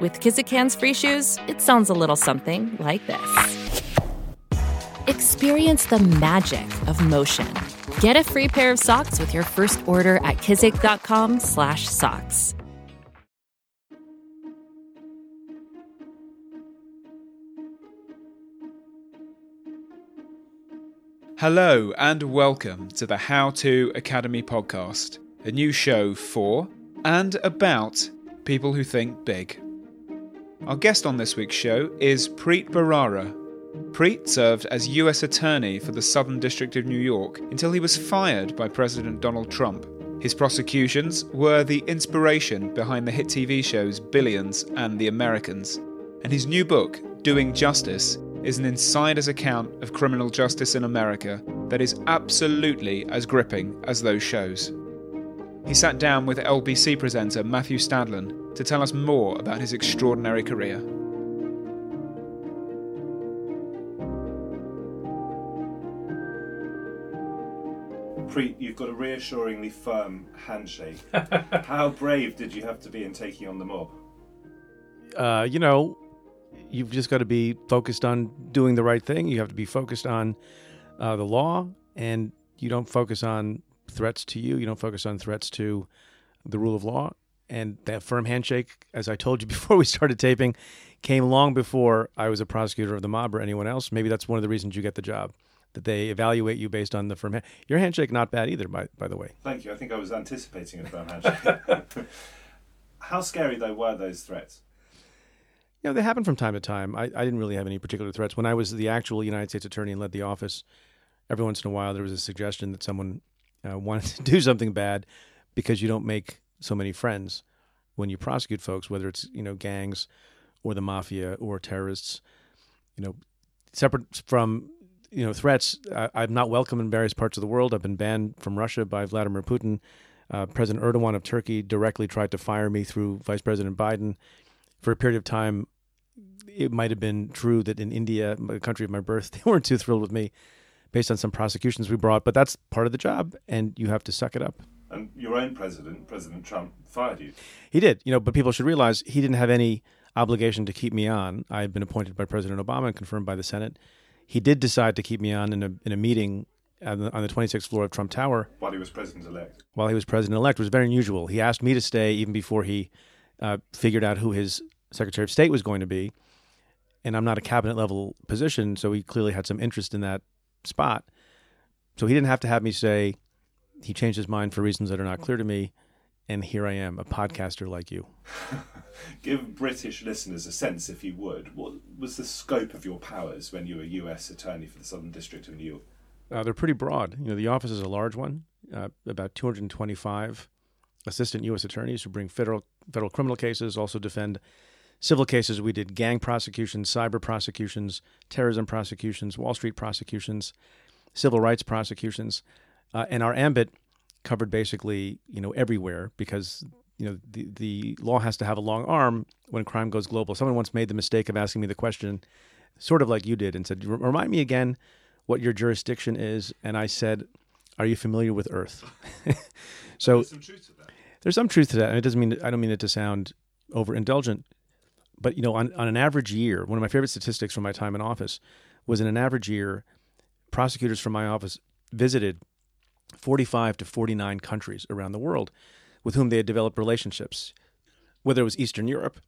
With Kizik's hands free shoes, it sounds a little something like this. Experience the magic of motion. Get a free pair of socks with your first order at kizik.com/socks. Hello and welcome to the How To Academy podcast, a new show for and about people who think big. Our guest on this week's show is Preet Bharara. Preet served as US Attorney for the Southern District of New York until he was fired by President Donald Trump. His prosecutions were the inspiration behind the hit TV shows Billions and The Americans, and his new book, Doing Justice, is an insider's account of criminal justice in America that is absolutely as gripping as those shows. He sat down with LBC presenter Matthew Stadlen to tell us more about his extraordinary career. Preet, you've got a reassuringly firm handshake. How brave did you have to be in taking on the mob? Uh, you know, you've just got to be focused on doing the right thing. You have to be focused on uh, the law, and you don't focus on threats to you. You don't focus on threats to the rule of law. And that firm handshake, as I told you before we started taping, came long before I was a prosecutor of the mob or anyone else. Maybe that's one of the reasons you get the job. That they evaluate you based on the firm. Hand- Your handshake not bad either, by by the way. Thank you. I think I was anticipating a firm handshake. How scary, though, were those threats? You know, they happen from time to time. I, I didn't really have any particular threats. When I was the actual United States attorney and led the office, every once in a while there was a suggestion that someone uh, wanted to do something bad because you don't make so many friends when you prosecute folks, whether it's you know gangs or the mafia or terrorists. You know, separate from you know threats, I, I'm not welcome in various parts of the world. I've been banned from Russia by Vladimir Putin. Uh, President Erdogan of Turkey directly tried to fire me through Vice President Biden. For a period of time, it might have been true that in India, the country of my birth, they weren't too thrilled with me based on some prosecutions we brought, but that's part of the job, and you have to suck it up. And your own president, President Trump, fired you. He did, you know, but people should realize he didn't have any obligation to keep me on. I had been appointed by President Obama and confirmed by the Senate. He did decide to keep me on in a in a meeting on the, on the 26th floor of Trump Tower While he was president elect. while he was president elect. It was very unusual. He asked me to stay even before he uh, figured out who his Secretary of State was going to be. And I'm not a cabinet level position, so he clearly had some interest in that spot. So he didn't have to have me say he changed his mind for reasons that are not clear to me. And here I am, a podcaster like you. Give British listeners a sense, if you would. What was the scope of your powers when you were US attorney for the Southern District of New York? Uh, they're pretty broad. You know, the office is a large one, uh, about 225 assistant U.S. attorneys who bring federal federal criminal cases, also defend civil cases. We did gang prosecutions, cyber prosecutions, terrorism prosecutions, Wall Street prosecutions, civil rights prosecutions, uh, and our ambit covered basically you know everywhere because you know the the law has to have a long arm when crime goes global. Someone once made the mistake of asking me the question, sort of like you did, and said, "Remind me again." what your jurisdiction is, and I said, "Are you familiar with Earth?" so There's some truth to that. there's some truth to that, and it doesn't mean I don't mean it to sound overindulgent, but you know, on, on an average year, one of my favorite statistics from my time in office was in an average year, prosecutors from my office visited 45 to 49 countries around the world with whom they had developed relationships, whether it was Eastern Europe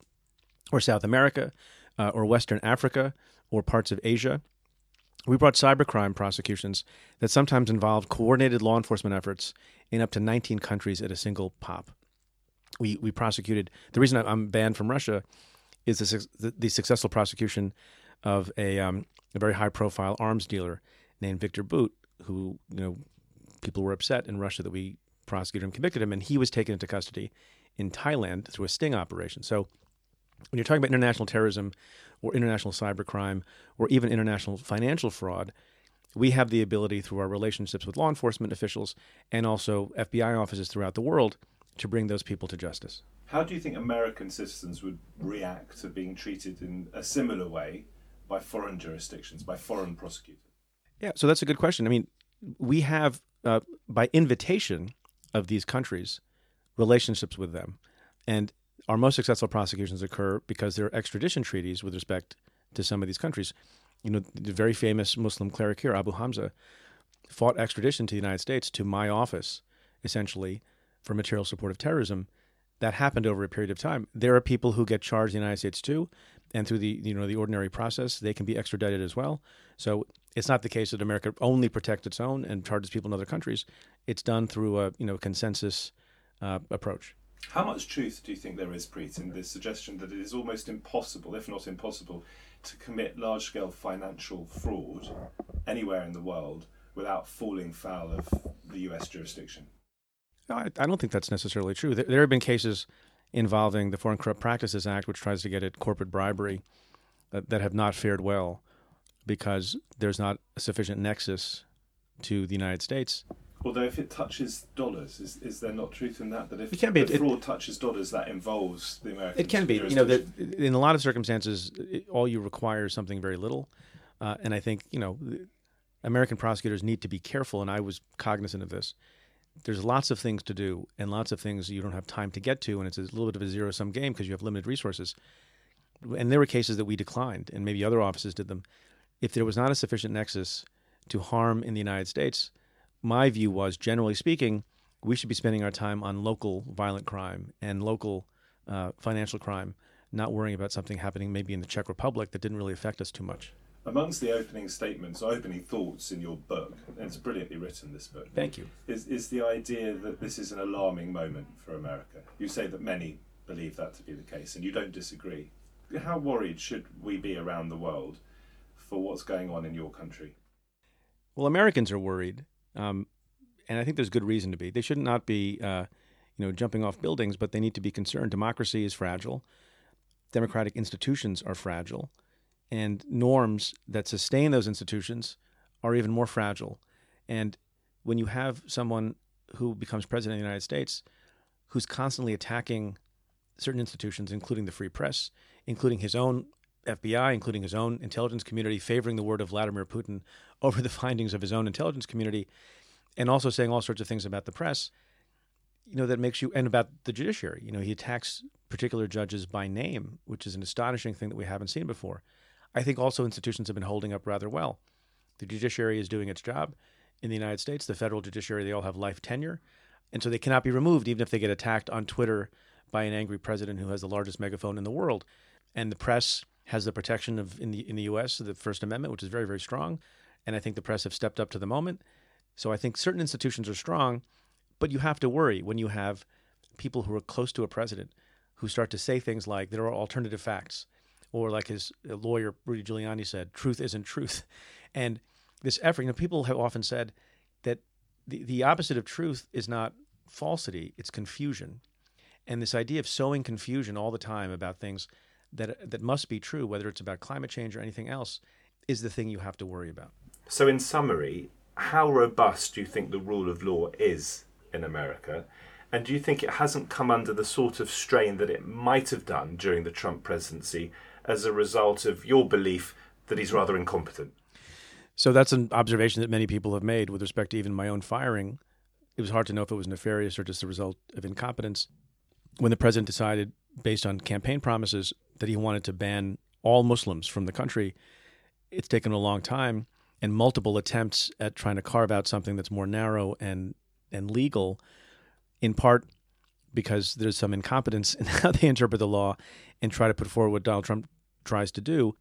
or South America uh, or Western Africa or parts of Asia. We brought cybercrime prosecutions that sometimes involved coordinated law enforcement efforts in up to 19 countries at a single pop. We, we prosecuted, the reason I'm banned from Russia is the, the, successful prosecution of a, um, a very high profile arms dealer named Viktor Bout, who, you know, people were upset in Russia that we prosecuted and convicted him, and he was taken into custody in Thailand through a sting operation. So When you're talking about international terrorism or international cybercrime or even international financial fraud, we have the ability through our relationships with law enforcement officials and also FBI offices throughout the world to bring those people to justice. How do you think American citizens would react to being treated in a similar way by foreign jurisdictions, by foreign prosecutors? Yeah, so that's a good question. I mean, we have, uh, by invitation of these countries, relationships with them. And our most successful prosecutions occur because there are extradition treaties with respect to some of these countries. You know, the very famous Muslim cleric here, Abu Hamza, fought extradition to the United States to my office, essentially, for material support of terrorism. That happened over a period of time. There are people who get charged in the United States too, and through the you know the ordinary process, they can be extradited as well. So it's not the case that America only protects its own and charges people in other countries. It's done through a you know consensus uh, approach. How much truth do you think there is, Preet, in the suggestion that it is almost impossible, if not impossible, to commit large scale financial fraud anywhere in the world without falling foul of the US jurisdiction? No, I, I don't think that's necessarily true. There, there, have been cases involving the Foreign Corrupt Practices Act, which tries to get at corporate bribery, uh, that have not fared well because there's not a sufficient nexus to the United States. Although if it touches dollars, is, is there not truth in that? That if it can be, the fraud it, touches dollars, that involves the American. It can be. You know, that in a lot of circumstances, it, all you require is something very little, uh, and I think you know, American prosecutors need to be careful, and I was cognizant of this. There's lots of things to do, and lots of things you don't have time to get to, and it's a little bit of a zero sum game because you have limited resources. And there were cases that we declined, and maybe other offices did them. If there was not a sufficient nexus to harm in the United States my view was, generally speaking, we should be spending our time on local violent crime and local uh, financial crime, not worrying about something happening maybe in the Czech Republic that didn't really affect us too much. Amongst the opening statements, opening thoughts in your book, and it's brilliantly written, this book. Thank you. Is, is the idea that this is an alarming moment for America. You say that many believe that to be the case, and you don't disagree. How worried should we be around the world for what's going on in your country? Well, Americans are worried um, and I think there's good reason to be. They should not not be, uh, you know, jumping off buildings, but they need to be concerned. Democracy is fragile. Democratic institutions are fragile, and norms that sustain those institutions are even more fragile. And when you have someone who becomes president of the United States who's constantly attacking certain institutions, including the free press, including his own FBI, including his own intelligence community, favoring the word of Vladimir Putin over the findings of his own intelligence community, and also saying all sorts of things about the press, you know, that makes you, and about the judiciary. You know, he attacks particular judges by name, which is an astonishing thing that we haven't seen before. I think also institutions have been holding up rather well. The judiciary is doing its job in the United States. The federal judiciary, they all have life tenure. And so they cannot be removed, even if they get attacked on Twitter by an angry president who has the largest megaphone in the world. And the press has the protection of in the in the U.S. the First Amendment, which is very very strong, and I think the press have stepped up to the moment. So I think certain institutions are strong, but you have to worry when you have people who are close to a president who start to say things like there are alternative facts, or like his uh, lawyer Rudy Giuliani said, truth isn't truth, and this effort. You know, people have often said that the the opposite of truth is not falsity; it's confusion, and this idea of sowing confusion all the time about things that that must be true, whether it's about climate change or anything else, is the thing you have to worry about. So, in summary, how robust do you think the rule of law is in America? And do you think it hasn't come under the sort of strain that it might have done during the Trump presidency as a result of your belief that he's rather incompetent? So that's an observation that many people have made with respect to even my own firing. It was hard to know if it was nefarious or just the result of incompetence. When the president decided, based on campaign promises, that he wanted to ban all Muslims from the country. It's taken a long time and multiple attempts at trying to carve out something that's more narrow and and legal, in part because there's some incompetence in how they interpret the law and try to put forward what Donald Trump tries to do.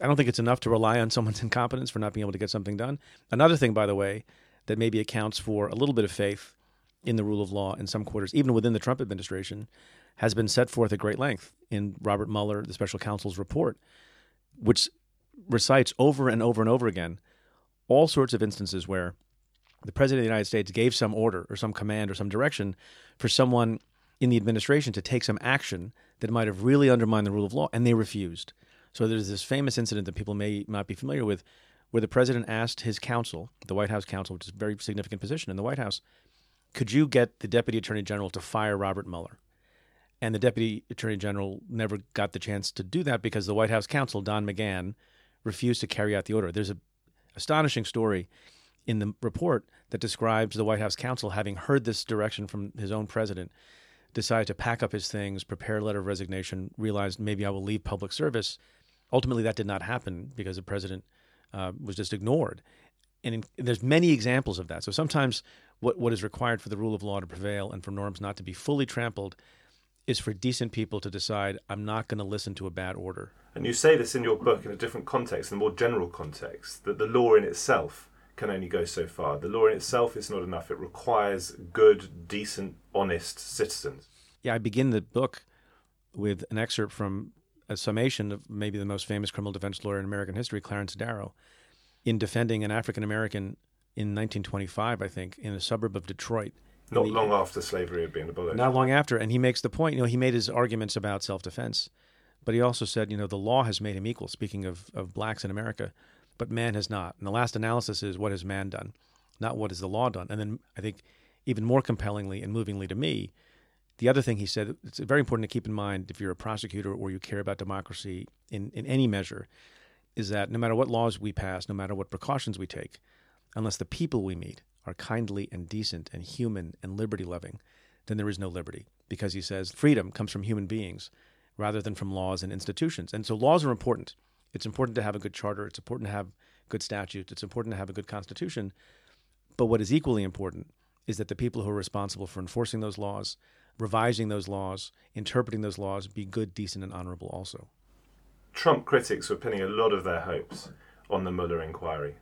I don't think it's enough to rely on someone's incompetence for not being able to get something done. Another thing, by the way, that maybe accounts for a little bit of faith in the rule of law in some quarters, even within the Trump administration, has been set forth at great length in Robert Mueller, the special counsel's report, which recites over and over and over again all sorts of instances where the president of the United States gave some order or some command or some direction for someone in the administration to take some action that might have really undermined the rule of law, and they refused. So there's this famous incident that people may not be familiar with, where the president asked his counsel, the White House counsel, which is a very significant position in the White House, could you get the deputy attorney general to fire Robert Mueller? And the deputy attorney general never got the chance to do that because the White House counsel, Don McGahn, refused to carry out the order. There's a astonishing story in the report that describes the White House counsel having heard this direction from his own president, decided to pack up his things, prepare a letter of resignation, realized maybe I will leave public service. Ultimately, that did not happen because the president uh, was just ignored. And in, there's many examples of that. So sometimes what, what is required for the rule of law to prevail and for norms not to be fully trampled is for decent people to decide, I'm not going to listen to a bad order. And you say this in your book in a different context, in a more general context, that the law in itself can only go so far. The law in itself is not enough. It requires good, decent, honest citizens. Yeah, I begin the book with an excerpt from a summation of maybe the most famous criminal defense lawyer in American history, Clarence Darrow, in defending an African American in 1925, I think, in a suburb of Detroit. Not the, long after slavery had been abolished. Not long after. And he makes the point, you know, he made his arguments about self defense, but he also said, you know, the law has made him equal, speaking of, of blacks in America, but man has not. And the last analysis is what has man done, not what has the law done. And then I think even more compellingly and movingly to me, the other thing he said, it's very important to keep in mind if you're a prosecutor or you care about democracy in, in any measure, is that no matter what laws we pass, no matter what precautions we take, unless the people we meet are kindly and decent and human and liberty loving, then there is no liberty. Because he says freedom comes from human beings rather than from laws and institutions. And so laws are important. It's important to have a good charter, it's important to have good statutes, it's important to have a good constitution. But what is equally important is that the people who are responsible for enforcing those laws, revising those laws, interpreting those laws be good, decent, and honorable also. Trump critics were pinning a lot of their hopes on the Mueller inquiry.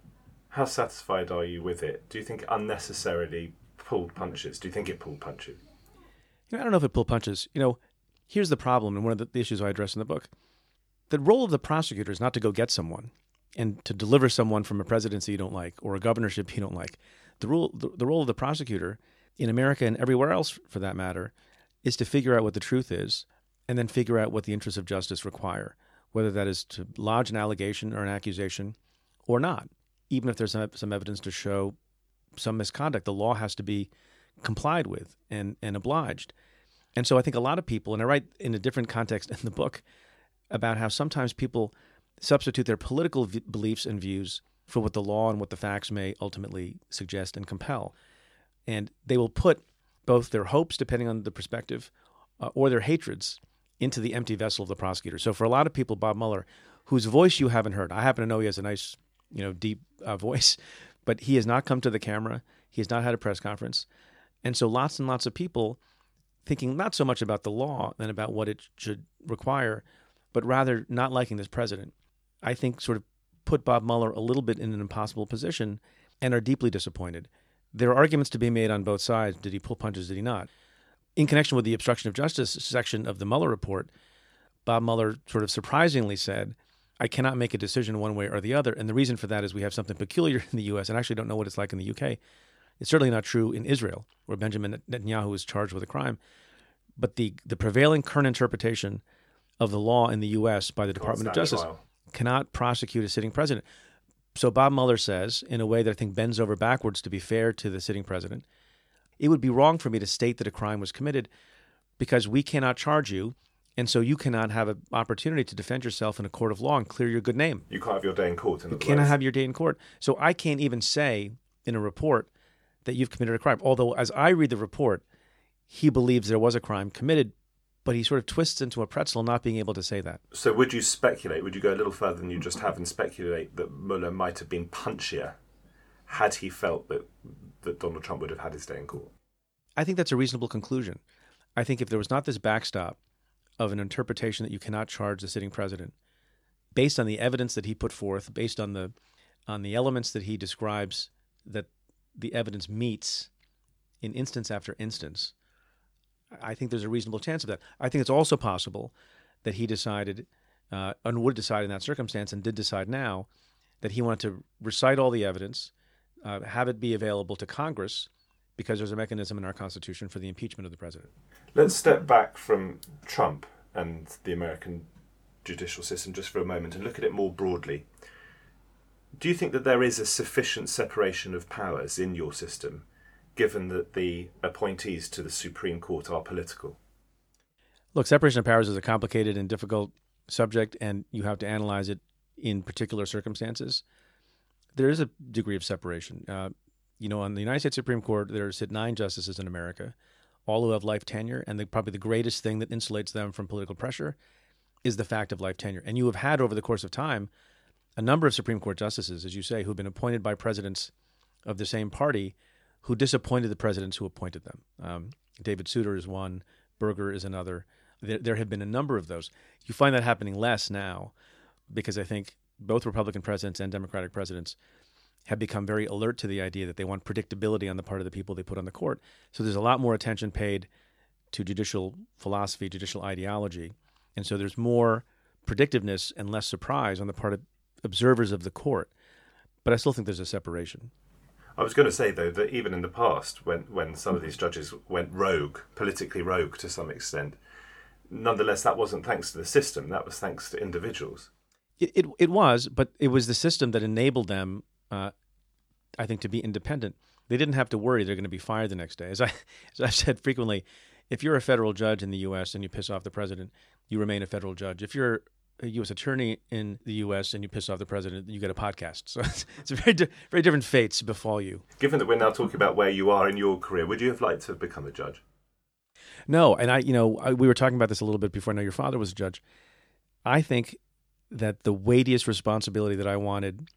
How satisfied are you with it? Do you think it unnecessarily pulled punches? Do you think it pulled punches? You know, I don't know if it pulled punches. You know, here's the problem, and one of the issues I address in the book. The role of the prosecutor is not to go get someone and to deliver someone from a presidency you don't like or a governorship you don't like. The role, the, the role of the prosecutor in America and everywhere else, for that matter, is to figure out what the truth is and then figure out what the interests of justice require, whether that is to lodge an allegation or an accusation or not even if there's some, some evidence to show some misconduct, the law has to be complied with and, and obliged. And so I think a lot of people, and I write in a different context in the book about how sometimes people substitute their political v- beliefs and views for what the law and what the facts may ultimately suggest and compel. And they will put both their hopes, depending on the perspective, uh, or their hatreds into the empty vessel of the prosecutor. So for a lot of people, Bob Mueller, whose voice you haven't heard, I happen to know he has a nice you know, deep uh, voice, but he has not come to the camera. He has not had a press conference. And so lots and lots of people thinking not so much about the law and about what it should require, but rather not liking this president, I think sort of put Bob Mueller a little bit in an impossible position and are deeply disappointed. There are arguments to be made on both sides. Did he pull punches? Did he not? In connection with the obstruction of justice section of the Mueller report, Bob Mueller sort of surprisingly said I cannot make a decision one way or the other. And the reason for that is we have something peculiar in the U.S. and I actually don't know what it's like in the U.K. It's certainly not true in Israel, where Benjamin Netanyahu is charged with a crime. But the, the prevailing current interpretation of the law in the U.S. by the Department of Justice trial. cannot prosecute a sitting president. So Bob Mueller says, in a way that I think bends over backwards to be fair to the sitting president, it would be wrong for me to state that a crime was committed because we cannot charge you and so you cannot have an opportunity to defend yourself in a court of law and clear your good name. You can't have your day in court. In you cannot have your day in court. So I can't even say in a report that you've committed a crime. Although, as I read the report, he believes there was a crime committed, but he sort of twists into a pretzel not being able to say that. So, would you speculate, would you go a little further than you just have and speculate that Mueller might have been punchier had he felt that, that Donald Trump would have had his day in court? I think that's a reasonable conclusion. I think if there was not this backstop, of an interpretation that you cannot charge the sitting president based on the evidence that he put forth, based on the on the elements that he describes that the evidence meets in instance after instance. I think there's a reasonable chance of that. I think it's also possible that he decided uh, and would decide in that circumstance and did decide now that he wanted to recite all the evidence, uh, have it be available to Congress because there's a mechanism in our Constitution for the impeachment of the president. Let's step back from Trump and the American judicial system just for a moment and look at it more broadly. Do you think that there is a sufficient separation of powers in your system, given that the appointees to the Supreme Court are political? Look, separation of powers is a complicated and difficult subject, and you have to analyze it in particular circumstances. There is a degree of separation. Uh, you know, on the United States Supreme Court, there sit nine justices in America, all who have life tenure, and the, probably the greatest thing that insulates them from political pressure is the fact of life tenure. And you have had over the course of time a number of Supreme Court justices, as you say, who've been appointed by presidents of the same party who disappointed the presidents who appointed them. Um, David Souter is one, Burger is another. There, there have been a number of those. You find that happening less now because I think both Republican presidents and Democratic presidents have become very alert to the idea that they want predictability on the part of the people they put on the court. So there's a lot more attention paid to judicial philosophy, judicial ideology. And so there's more predictiveness and less surprise on the part of observers of the court. But I still think there's a separation. I was going to say though that even in the past, when when some of these judges went rogue, politically rogue to some extent, nonetheless that wasn't thanks to the system. That was thanks to individuals. It it, it was, but it was the system that enabled them, uh, I think, to be independent. They didn't have to worry they're going to be fired the next day. As I as I've said frequently, if you're a federal judge in the U.S. and you piss off the president, you remain a federal judge. If you're a U.S. attorney in the U.S. and you piss off the president, you get a podcast. So it's, it's very, di- very different fates befall you. Given that we're now talking about where you are in your career, would you have liked to have become a judge? No, and I, you know, I, we were talking about this a little bit before. I know your father was a judge. I think that the weightiest responsibility that I wanted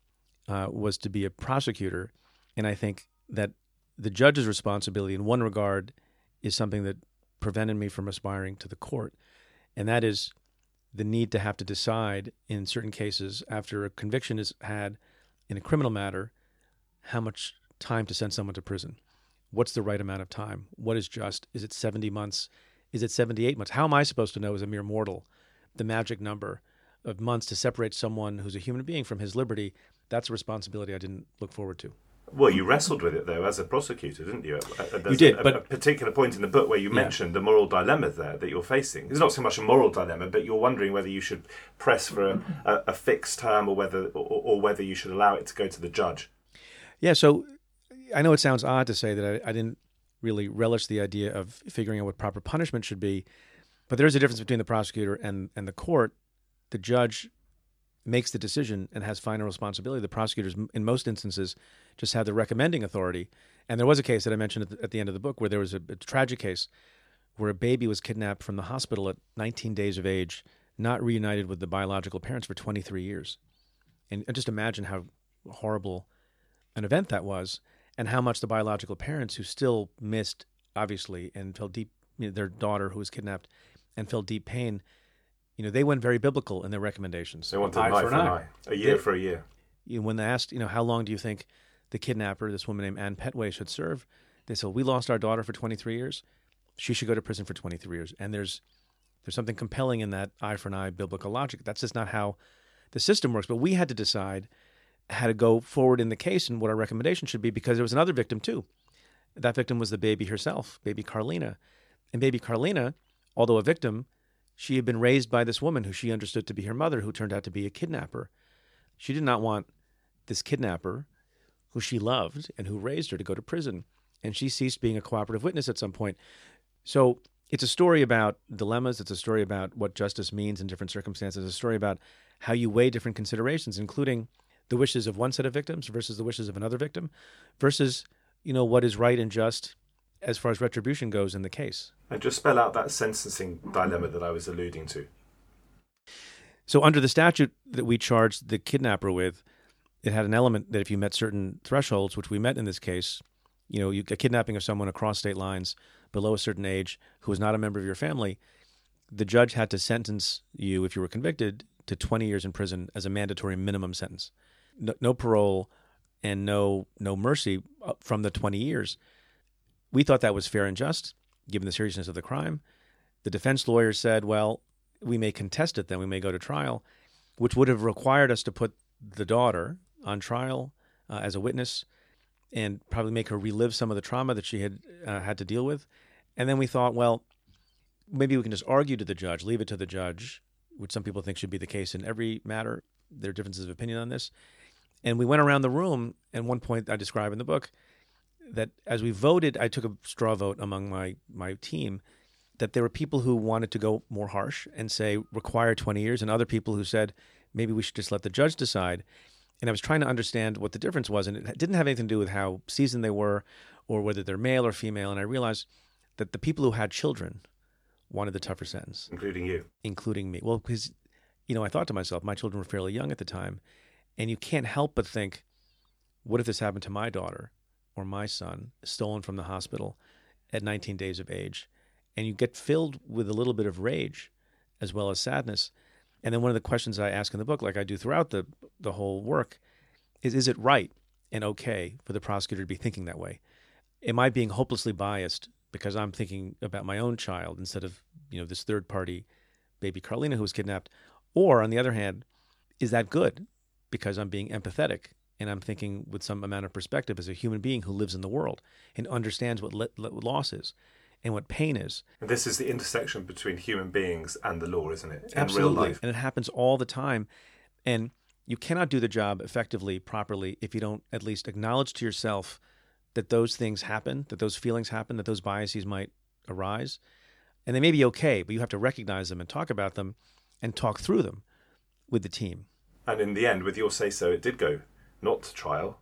uh, was to be a prosecutor, and I think that the judge's responsibility, in one regard, is something that prevented me from aspiring to the court, and that is the need to have to decide in certain cases after a conviction is had in a criminal matter how much time to send someone to prison. What's the right amount of time? What is just? Is it 70 months? Is it 78 months? How am I supposed to know as a mere mortal the magic number of months to separate someone who's a human being from his liberty? That's a responsibility I didn't look forward to. Well, you wrestled with it though as a prosecutor, didn't you? you did, a, but a particular point in the book where you yeah. mentioned the moral dilemma there that you're facing. It's not so much a moral dilemma, but you're wondering whether you should press for a, a, a fixed term or whether or, or, whether you should allow it to go to the judge. Yeah. So I know it sounds odd to say that I, I didn't really relish the idea of figuring out what proper punishment should be, but there is a difference between the prosecutor and and the court. The judge makes the decision and has final responsibility. The prosecutors, in most instances, just have the recommending authority. And there was a case that I mentioned at the, at the end of the book where there was a, a, tragic case where a baby was kidnapped from the hospital at 19 days of age, not reunited with the biological parents for 23 years. And, and just imagine how horrible an event that was, and how much the biological parents, who still missed, obviously, and felt deep, you know, their daughter who was kidnapped, and felt deep pain you know, they went very biblical in their recommendations. They wanted eye, eye for an eye. eye. A year they, for a year. You know, when they asked, you know, how long do you think the kidnapper, this woman named Ann Pettway, should serve? They said, we lost our daughter for 23 years. She should go to prison for 23 years. And there's there's something compelling in that eye for an eye biblical logic. That's just not how the system works. But we had to decide how to go forward in the case and what our recommendation should be because there was another victim too. That victim was the baby herself, baby Carlina. And baby Carlina, although a victim, she had been raised by this woman who she understood to be her mother, who turned out to be a kidnapper. She did not want this kidnapper, who she loved and who raised her, to go to prison. And she ceased being a cooperative witness at some point. So it's a story about dilemmas. It's a story about what justice means in different circumstances. It's a story about how you weigh different considerations, including the wishes of one set of victims versus the wishes of another victim, versus you know what is right and just as far as retribution goes in the case. And just spell out that sentencing dilemma that I was alluding to. So, under the statute that we charged the kidnapper with, it had an element that if you met certain thresholds, which we met in this case, you know, you, a kidnapping of someone across state lines below a certain age who was not a member of your family, the judge had to sentence you, if you were convicted, to 20 years in prison as a mandatory minimum sentence. No, no parole and no no mercy uh, from the 20 years. We thought that was fair and just, given the seriousness of the crime. The defense lawyer said, well, we may contest it then, we may go to trial, which would have required us to put the daughter on trial uh, as a witness and probably make her relive some of the trauma that she had uh, had to deal with. And then we thought, well, maybe we can just argue to the judge, leave it to the judge, which some people think should be the case in every matter. There are differences of opinion on this. And we went around the room, and one point I describe in the book that as we voted, I took a straw vote among my my team that there were people who wanted to go more harsh and say require 20 years, and other people who said maybe we should just let the judge decide. And I was trying to understand what the difference was, and it didn't have anything to do with how seasoned they were or whether they're male or female. And I realized that the people who had children wanted the tougher sentence, including you, including me. Well, because you know, I thought to myself, my children were fairly young at the time, and you can't help but think, what if this happened to my daughter or my son, stolen from the hospital at 19 days of age? And you get filled with a little bit of rage as well as sadness. And then one of the questions I ask in the book, like I do throughout the the whole work, is is it right and okay for the prosecutor to be thinking that way? Am I being hopelessly biased because I'm thinking about my own child instead of, you know, this third party baby Carlina who was kidnapped? Or on the other hand, is that good because I'm being empathetic and I'm thinking with some amount of perspective as a human being who lives in the world and understands what le- loss is and what pain is. This is the intersection between human beings and the law, isn't it? In Absolutely. And it happens all the time. And you cannot do the job effectively, properly, if you don't at least acknowledge to yourself that those things happen, that those feelings happen, that those biases might arise. And they may be okay, but you have to recognize them and talk about them and talk through them with the team. And in the end, with your say so, it did go not to trial.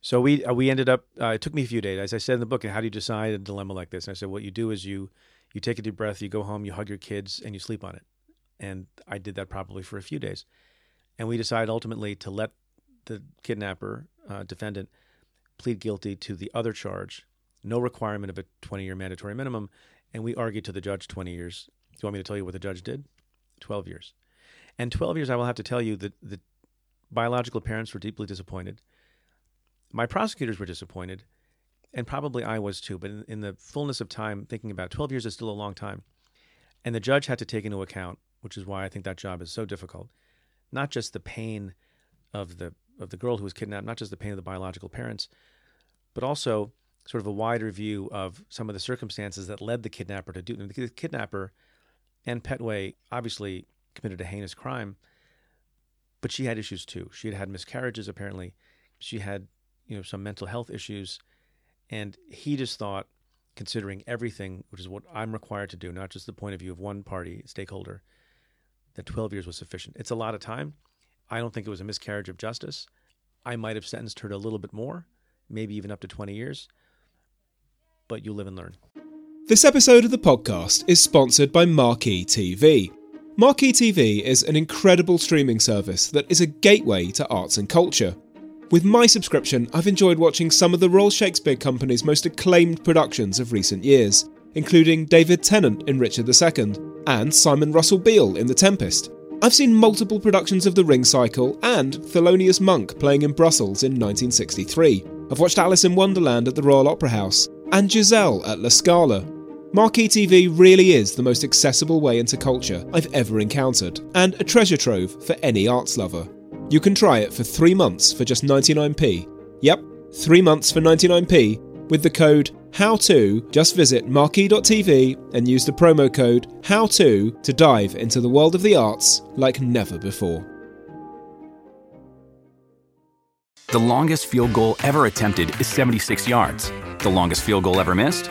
So we uh, we ended up. Uh, it took me a few days, as I said in the book. And how do you decide a dilemma like this? And I said, what you do is you you take a deep breath, you go home, you hug your kids, and you sleep on it. And I did that probably for a few days. And we decided ultimately to let the kidnapper uh, defendant plead guilty to the other charge, no requirement of a 20 year mandatory minimum. And we argued to the judge 20 years. Do you want me to tell you what the judge did? 12 years. And 12 years, I will have to tell you that the biological parents were deeply disappointed. My prosecutors were disappointed, and probably I was too. But in, in the fullness of time, thinking about 12 years is still a long time. And the judge had to take into account, which is why I think that job is so difficult, not just the pain of the of the girl who was kidnapped, not just the pain of the biological parents, but also sort of a wider view of some of the circumstances that led the kidnapper to do. The kidnapper Ann Pettway obviously committed a heinous crime, but she had issues too. She had had miscarriages apparently. She had, you know, some mental health issues, and he just thought, considering everything, which is what I'm required to do, not just the point of view of one party stakeholder, that 12 years was sufficient. It's a lot of time. I don't think it was a miscarriage of justice. I might have sentenced her to a little bit more, maybe even up to 20 years. But you live and learn. This episode of the podcast is sponsored by Marquee TV. Marquee TV is an incredible streaming service that is a gateway to arts and culture. With my subscription, I've enjoyed watching some of the Royal Shakespeare Company's most acclaimed productions of recent years, including David Tennant in Richard II and Simon Russell Beale in The Tempest. I've seen multiple productions of The Ring Cycle and Thelonious Monk playing in Brussels in 1963. I've watched Alice in Wonderland at the Royal Opera House and Giselle at La Scala. Marquee TV really is the most accessible way into culture I've ever encountered, and a treasure trove for any arts lover. You can try it for three months for just 99p. Yep, three months for 99p with the code HOW2, just visit marquee.tv and use the promo code HOW2 to dive into the world of the arts like never before. The longest field goal ever attempted is 76 yards. The longest field goal ever missed?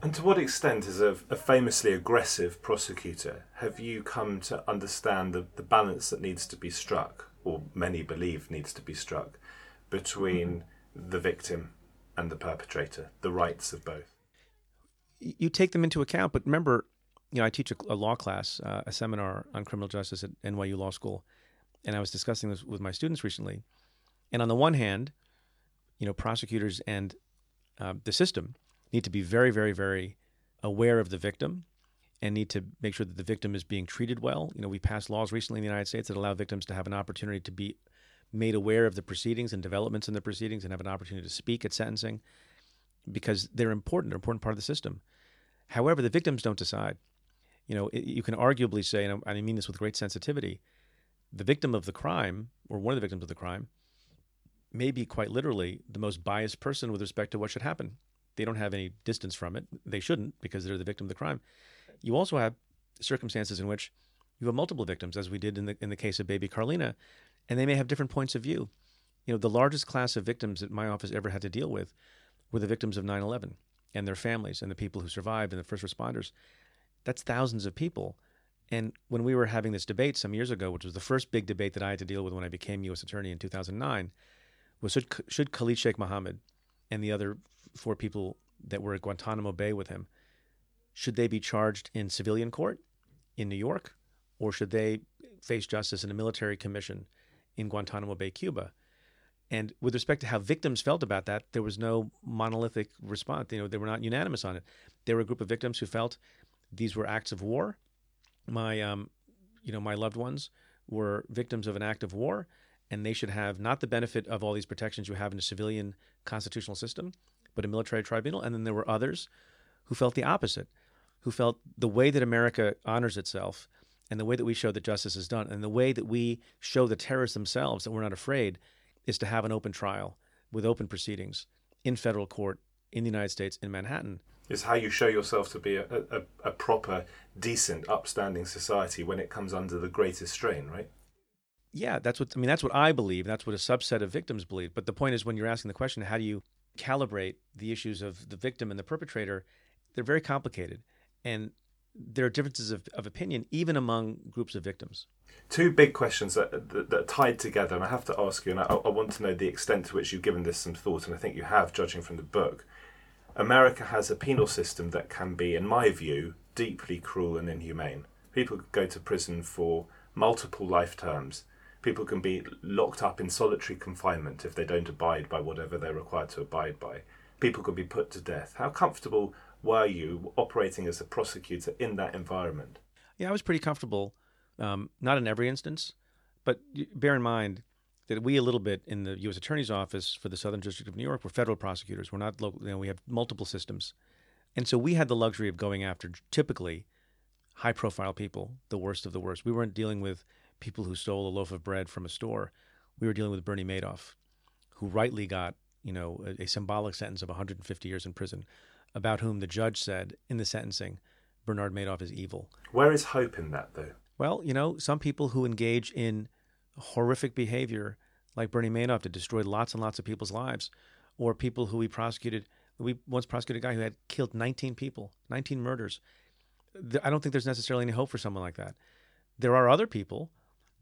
And to what extent, as a, a, famously aggressive prosecutor, have you come to understand the, the balance that needs to be struck, or many believe needs to be struck, between mm-hmm. the victim and the perpetrator, the rights of both? You take them into account, but remember, you know, I teach a, a law class, uh, a seminar on criminal justice at NYU Law School, and I was discussing this with my students recently. And on the one hand, you know, prosecutors and uh, the system need to be very, very, very aware of the victim and need to make sure that the victim is being treated well. You know, we passed laws recently in the United States that allow victims to have an opportunity to be made aware of the proceedings and developments in the proceedings and have an opportunity to speak at sentencing because they're important, they're an important part of the system. However, the victims don't decide. You know, it, you can arguably say, and I mean this with great sensitivity, the victim of the crime, or one of the victims of the crime, may be quite literally the most biased person with respect to what should happen. They don't have any distance from it. They shouldn't because they're the victim of the crime. You also have circumstances in which you have multiple victims, as we did in the in the case of baby Carlina, and they may have different points of view. You know, the largest class of victims that my office ever had to deal with were the victims of 9/11 and their families and the people who survived and the first responders. That's thousands of people. And when we were having this debate some years ago, which was the first big debate that I had to deal with when I became U.S. Attorney in 2009, was should, should Khalid Sheikh Mohammed and the other four people that were at Guantanamo Bay with him, should they be charged in civilian court in New York, or should they face justice in a military commission in Guantanamo Bay, Cuba? And with respect to how victims felt about that, there was no monolithic response. You know, they were not unanimous on it. There were a group of victims who felt these were acts of war. My, um, you know, my loved ones were victims of an act of war, and they should have not the benefit of all these protections you have in a civilian constitutional system, but a military tribunal. And then there were others who felt the opposite, who felt the way that America honors itself and the way that we show that justice is done and the way that we show the terrorists themselves that we're not afraid is to have an open trial with open proceedings in federal court in the United States in Manhattan. Is how you show yourself to be a, a, a proper, decent, upstanding society when it comes under the greatest strain, right? Yeah, that's what I mean. That's what I believe. That's what a subset of victims believe. But the point is, when you're asking the question, how do you calibrate the issues of the victim and the perpetrator? They're very complicated, and there are differences of, of opinion even among groups of victims. Two big questions that, that, that, are tied together, and I have to ask you, and I, I want to know the extent to which you've given this some thought, and I think you have, judging from the book. America has a penal system that can be, in my view, deeply cruel and inhumane. People go to prison for multiple life terms. People can be locked up in solitary confinement if they don't abide by whatever they're required to abide by. People can be put to death. How comfortable were you operating as a prosecutor in that environment? Yeah, I was pretty comfortable. Um, not in every instance, but bear in mind that we a little bit in the U.S. Attorney's Office for the Southern District of New York, we're federal prosecutors. We're not local. You know, we have multiple systems, and so we had the luxury of going after typically high-profile people, the worst of the worst. We weren't dealing with people who stole a loaf of bread from a store. We were dealing with Bernie Madoff, who rightly got you know a, a symbolic sentence of 150 years in prison about whom the judge said in the sentencing, Bernard Madoff is evil. Where is hope in that, though? Well, you know, some people who engage in horrific behavior, like Bernie Madoff, that destroyed lots and lots of people's lives, or people who we prosecuted. We once prosecuted a guy who had killed 19 people, 19 murders. I don't think there's necessarily any hope for someone like that. There are other people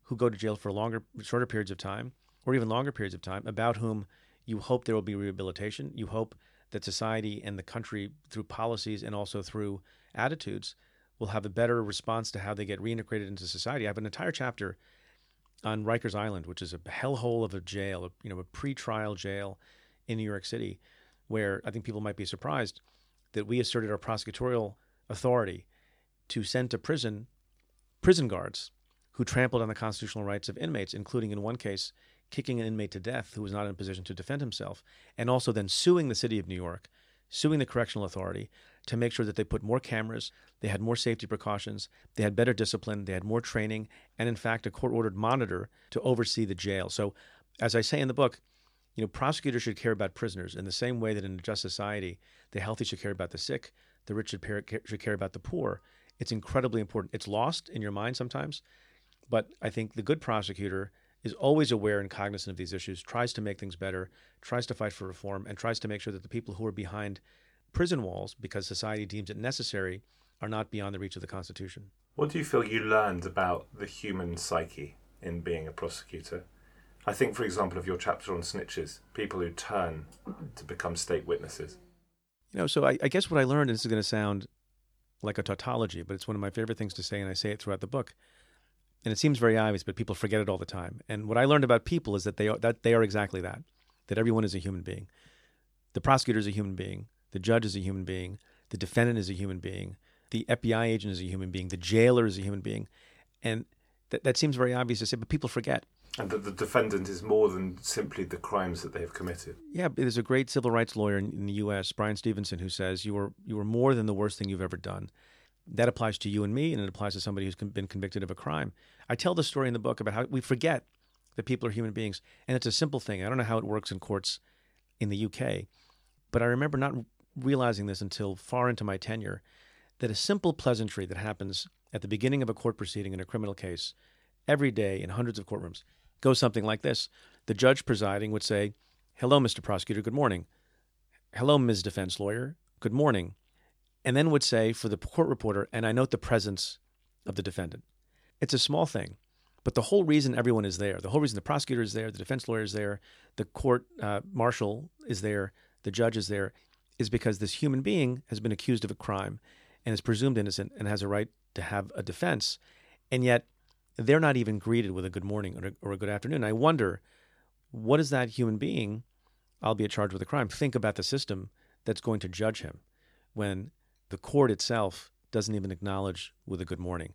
who go to jail for longer, shorter periods of time, or even longer periods of time, about whom you hope there will be rehabilitation. You hope that society and the country, through policies and also through attitudes, will have a better response to how they get reintegrated into society. I have an entire chapter on Rikers Island, which is a hellhole of a jail, a, you know, a pre-trial jail in New York City, where I think people might be surprised that we asserted our prosecutorial authority to send to prison prison guards who trampled on the constitutional rights of inmates, including in one case kicking an inmate to death who was not in a position to defend himself, and also then suing the city of New York, suing the correctional authority to make sure that they put more cameras, they had more safety precautions, they had better discipline, they had more training, and in fact, a court ordered monitor to oversee the jail. So, as I say in the book, you know, prosecutors should care about prisoners in the same way that in a just society, the healthy should care about the sick, the rich should, should care about the poor. It's incredibly important. It's lost in your mind sometimes, but I think the good prosecutor is always aware and cognizant of these issues, tries to make things better, tries to fight for reform, and tries to make sure that the people who are behind prison walls, because society deems it necessary, are not beyond the reach of the Constitution. What do you feel you learned about the human psyche in being a prosecutor? I think, for example, of your chapter on snitches, people who turn to become state witnesses. You know, so I, I guess what I learned, and this is going to sound like a tautology, but it's one of my favorite things to say, and I say it throughout the book and it seems very obvious, but people forget it all the time. And what I learned about people is that they are, that they are exactly that. That everyone is a human being. The prosecutor is a human being. The judge is a human being. The defendant is a human being. the FBI agent is a human being, the jailer is a human being, and that that seems very obvious to say, but people forget. And that the defendant is more than simply the crimes that they have committed. Yeah, there's a great civil rights lawyer in, in the U.S., Bryan Stevenson, who says you were you were more than the worst thing you've ever done. That applies to you and me, and it applies to somebody who's been convicted of a crime. I tell the story in the book about how we forget that people are human beings, and it's a simple thing. I don't know how it works in courts in the UK, but I remember not realizing this until far into my tenure that a simple pleasantry that happens at the beginning of a court proceeding in a criminal case every day in hundreds of courtrooms goes something like this. The judge presiding would say, Hello, Mr. Prosecutor, good morning. Hello, Ms. Defense Lawyer, good morning. And then would say for the court reporter, and I note the presence of the defendant. It's a small thing, but the whole reason everyone is there, the whole reason the prosecutor is there, the defense lawyer is there, the court uh, marshal is there, the judge is there, is because this human being has been accused of a crime and is presumed innocent and has a right to have a defense. And yet, they're not even greeted with a good morning or a, or a good afternoon. I wonder, what is that human being, albeit charged with a crime, think about the system that's going to judge him when the court itself doesn't even acknowledge with a good morning?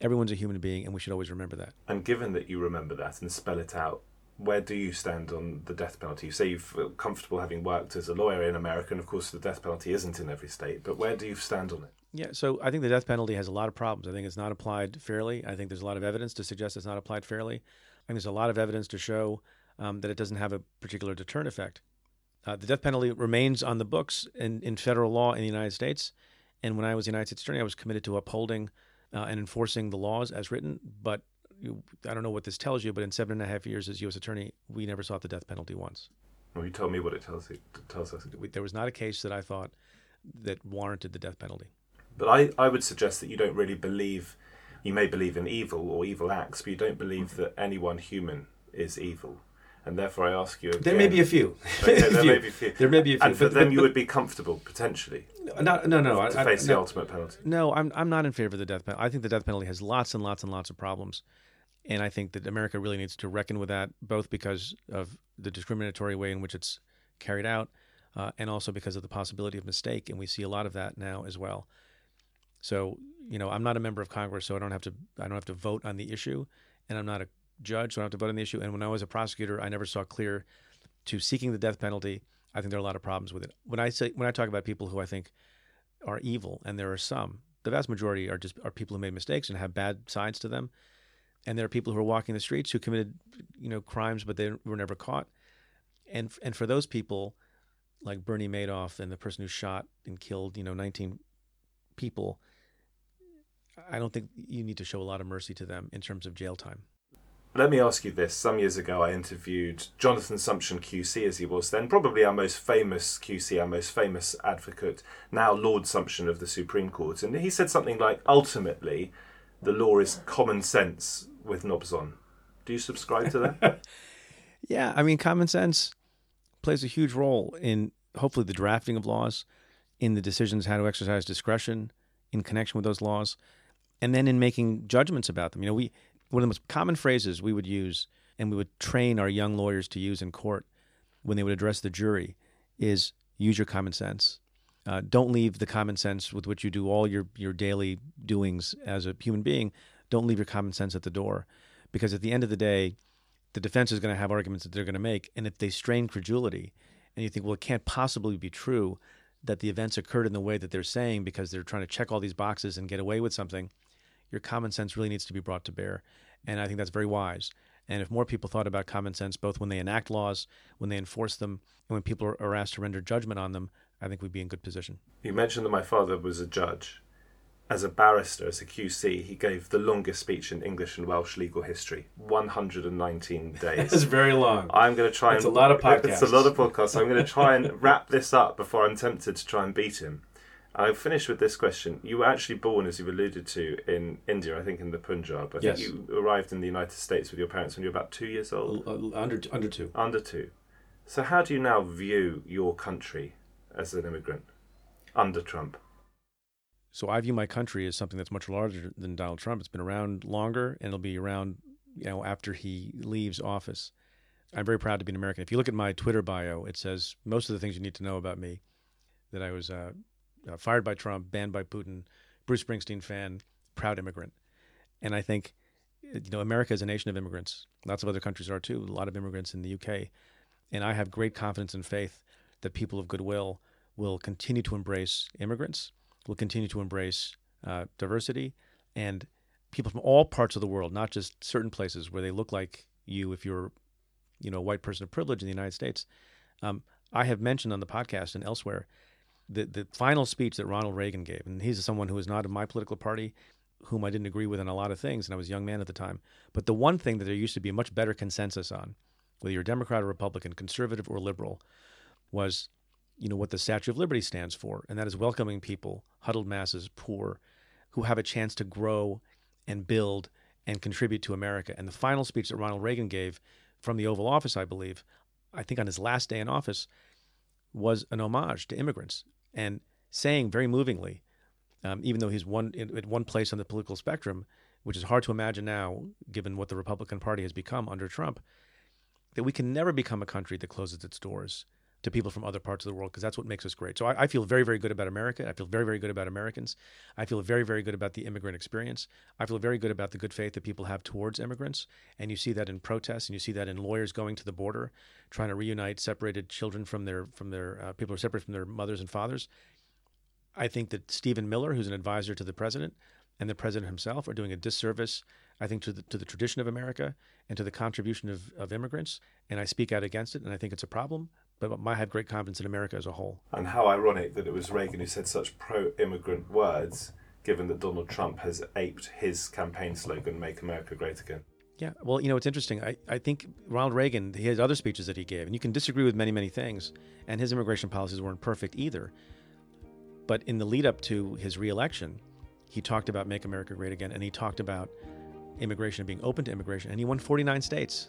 Everyone's a human being, and we should always remember that. And given that you remember that and spell it out, where do you stand on the death penalty? You say you feel comfortable having worked as a lawyer in America, and of course the death penalty isn't in every state, but where do you stand on it? Yeah, so I think the death penalty has a lot of problems. I think it's not applied fairly. I think there's a lot of evidence to suggest it's not applied fairly. I think there's a lot of evidence to show um, that it doesn't have a particular deterrent effect. Uh, the death penalty remains on the books in, in federal law in the United States. And when I was the United States Attorney, I was committed to upholding uh, and enforcing the laws as written. But you, I don't know what this tells you, but in seven and a half years as U.S. Attorney, we never sought the death penalty once. Well, you told me what it tells you. It tells us. There was not a case that I thought that warranted the death penalty. But I, I would suggest that you don't really believe. You may believe in evil or evil acts, but you don't believe that anyone human is evil. And therefore, I ask you. Again, There may be a few. Okay, there Few. may be a few. There may be a few. And for but- them, but- you would be comfortable potentially No, no, no. I, to I- face the no. ultimate penalty. No, I'm I'm not in favor of the death penalty. I think the death penalty has lots and lots and lots of problems, and I think that America really needs to reckon with that, both because of the discriminatory way in which it's carried out, uh, and also because of the possibility of mistake, and we see a lot of that now as well. So, you know, I'm not a member of Congress, so I don't have to I don't have to vote on the issue, and I'm not a judge, so I don't have to vote on the issue. And when I was a prosecutor, I never saw clear to seeking the death penalty. I think there are a lot of problems with it. When I say when I talk about people who I think are evil, and there are some. The vast majority are just are people who made mistakes and have bad sides to them, and there are people who are walking the streets who committed, you know, crimes, but they were never caught. And and for those people, like Bernie Madoff and the person who shot and killed, you know, 19 people, I don't think you need to show a lot of mercy to them in terms of jail time. Let me ask you this. Some years ago, I interviewed Jonathan Sumption QC, as he was then, probably our most famous QC, our most famous advocate, now Lord Sumption of the Supreme Court. And he said something like, ultimately, the law is common sense with knobs on. Do you subscribe to that? Yeah, I mean, common sense plays a huge role in hopefully the drafting of laws, in the decisions how to exercise discretion in connection with those laws, and then in making judgments about them. You know, we one of the most common phrases we would use and we would train our young lawyers to use in court when they would address the jury is use your common sense. Uh, don't leave the common sense with which you do all your, your daily doings as a human being. Don't leave your common sense at the door. Because at the end of the day, the defense is going to have arguments that they're going to make. And if they strain credulity and you think, well, it can't possibly be true that the events occurred in the way that they're saying because they're trying to check all these boxes and get away with something, your common sense really needs to be brought to bear. And I think that's very wise. And if more people thought about common sense, both when they enact laws, when they enforce them, and when people are asked to render judgment on them, I think we'd be in good position. you mentioned that my father was a judge. As a barrister, as a QC, he gave the longest speech in English and Welsh legal history 119 days. It's very long. I'm going to try That's and a lot of podcasts. It's a lot of podcasts. I'm going to try and wrap this up before I'm tempted to try and beat him. I'll finish with this question. You were actually born, as you've alluded to, in India, I think in the Punjab. I Yes. think you arrived in the United States with your parents when you were about two years old, Under, under two. under two. So, how do you now view your country as an immigrant under Trump? So I view my country as something that's much larger than Donald Trump. It's been around longer, and it'll be around, you know, after he leaves office. I'm very proud to be an American. If you look at my Twitter bio, it says most of the things you need to know about me. That I was uh, uh, fired by Trump, banned by Putin, Bruce Springsteen fan, proud immigrant. And I think, you know, America is a nation of immigrants. Lots of other countries are too. A lot of immigrants in the UK. And I have great confidence and faith that people of goodwill will continue to embrace immigrants, will continue to embrace uh, diversity, and people from all parts of the world, not just certain places where they look like you if you're, you know, a white person of privilege in the United States. Um, I have mentioned on the podcast and elsewhere the the final speech that Ronald Reagan gave, and he's someone who is not of my political party, whom I didn't agree with on a lot of things, and I was a young man at the time. But the one thing that there used to be a much better consensus on, whether you're a Democrat or Republican, conservative or liberal, was you know what the Statue of Liberty stands for, and that is welcoming people, huddled masses, poor, who have a chance to grow and build and contribute to America. And the final speech that Ronald Reagan gave from the Oval Office, I believe, I think on his last day in office, was an homage to immigrants and saying very movingly, um, even though he's one at one place on the political spectrum, which is hard to imagine now, given what the Republican Party has become under Trump, that we can never become a country that closes its doors to people from other parts of the world because that's what makes us great. So I, I, feel very, very good about America. I feel very, very good about Americans. I feel very, very good about the immigrant experience. I feel very good about the good faith that people have towards immigrants. And you see that in protests, and you see that in lawyers going to the border, trying to reunite separated children from their from their uh, people who are separate from their mothers and fathers. I think that Stephen Miller, who's an advisor to the president, and the president himself are doing a disservice, I think, to the, to the tradition of America and to the contribution of, of immigrants. And I speak out against it, and I think it's a problem but I have great confidence in America as a whole. And how ironic that it was Reagan who said such pro immigrant words, given that Donald Trump has aped his campaign slogan, Make America Great Again. Yeah, well, you know, it's interesting. I, I think Ronald Reagan, he has other speeches that he gave, and you can disagree with many, many things, and his immigration policies weren't perfect either. But in the lead up to his reelection, he talked about Make America Great Again, and he talked about immigration being open to immigration, and he won 49 states.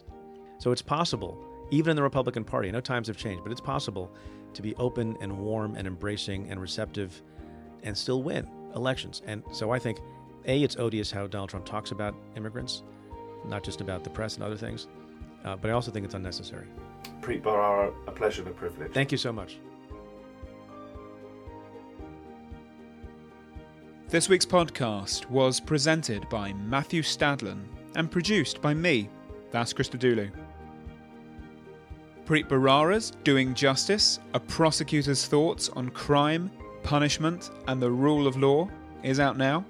So it's possible even in the Republican Party. I know times have changed, but it's possible to be open and warm and embracing and receptive and still win elections. And so I think, A, it's odious how Donald Trump talks about immigrants, not just about the press and other things, uh, but I also think it's unnecessary. Preet Bharara, a pleasure and a privilege. Thank you so much. This week's podcast was presented by Matthew Stadlen and produced by me, that's Christodoulou. Preet Bharara's Doing Justice, a prosecutor's thoughts on crime, punishment, and the rule of law is out now.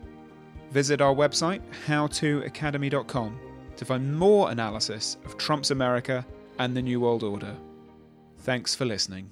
Visit our website, howtoacademy.com, to find more analysis of Trump's America and the New World Order. Thanks for listening.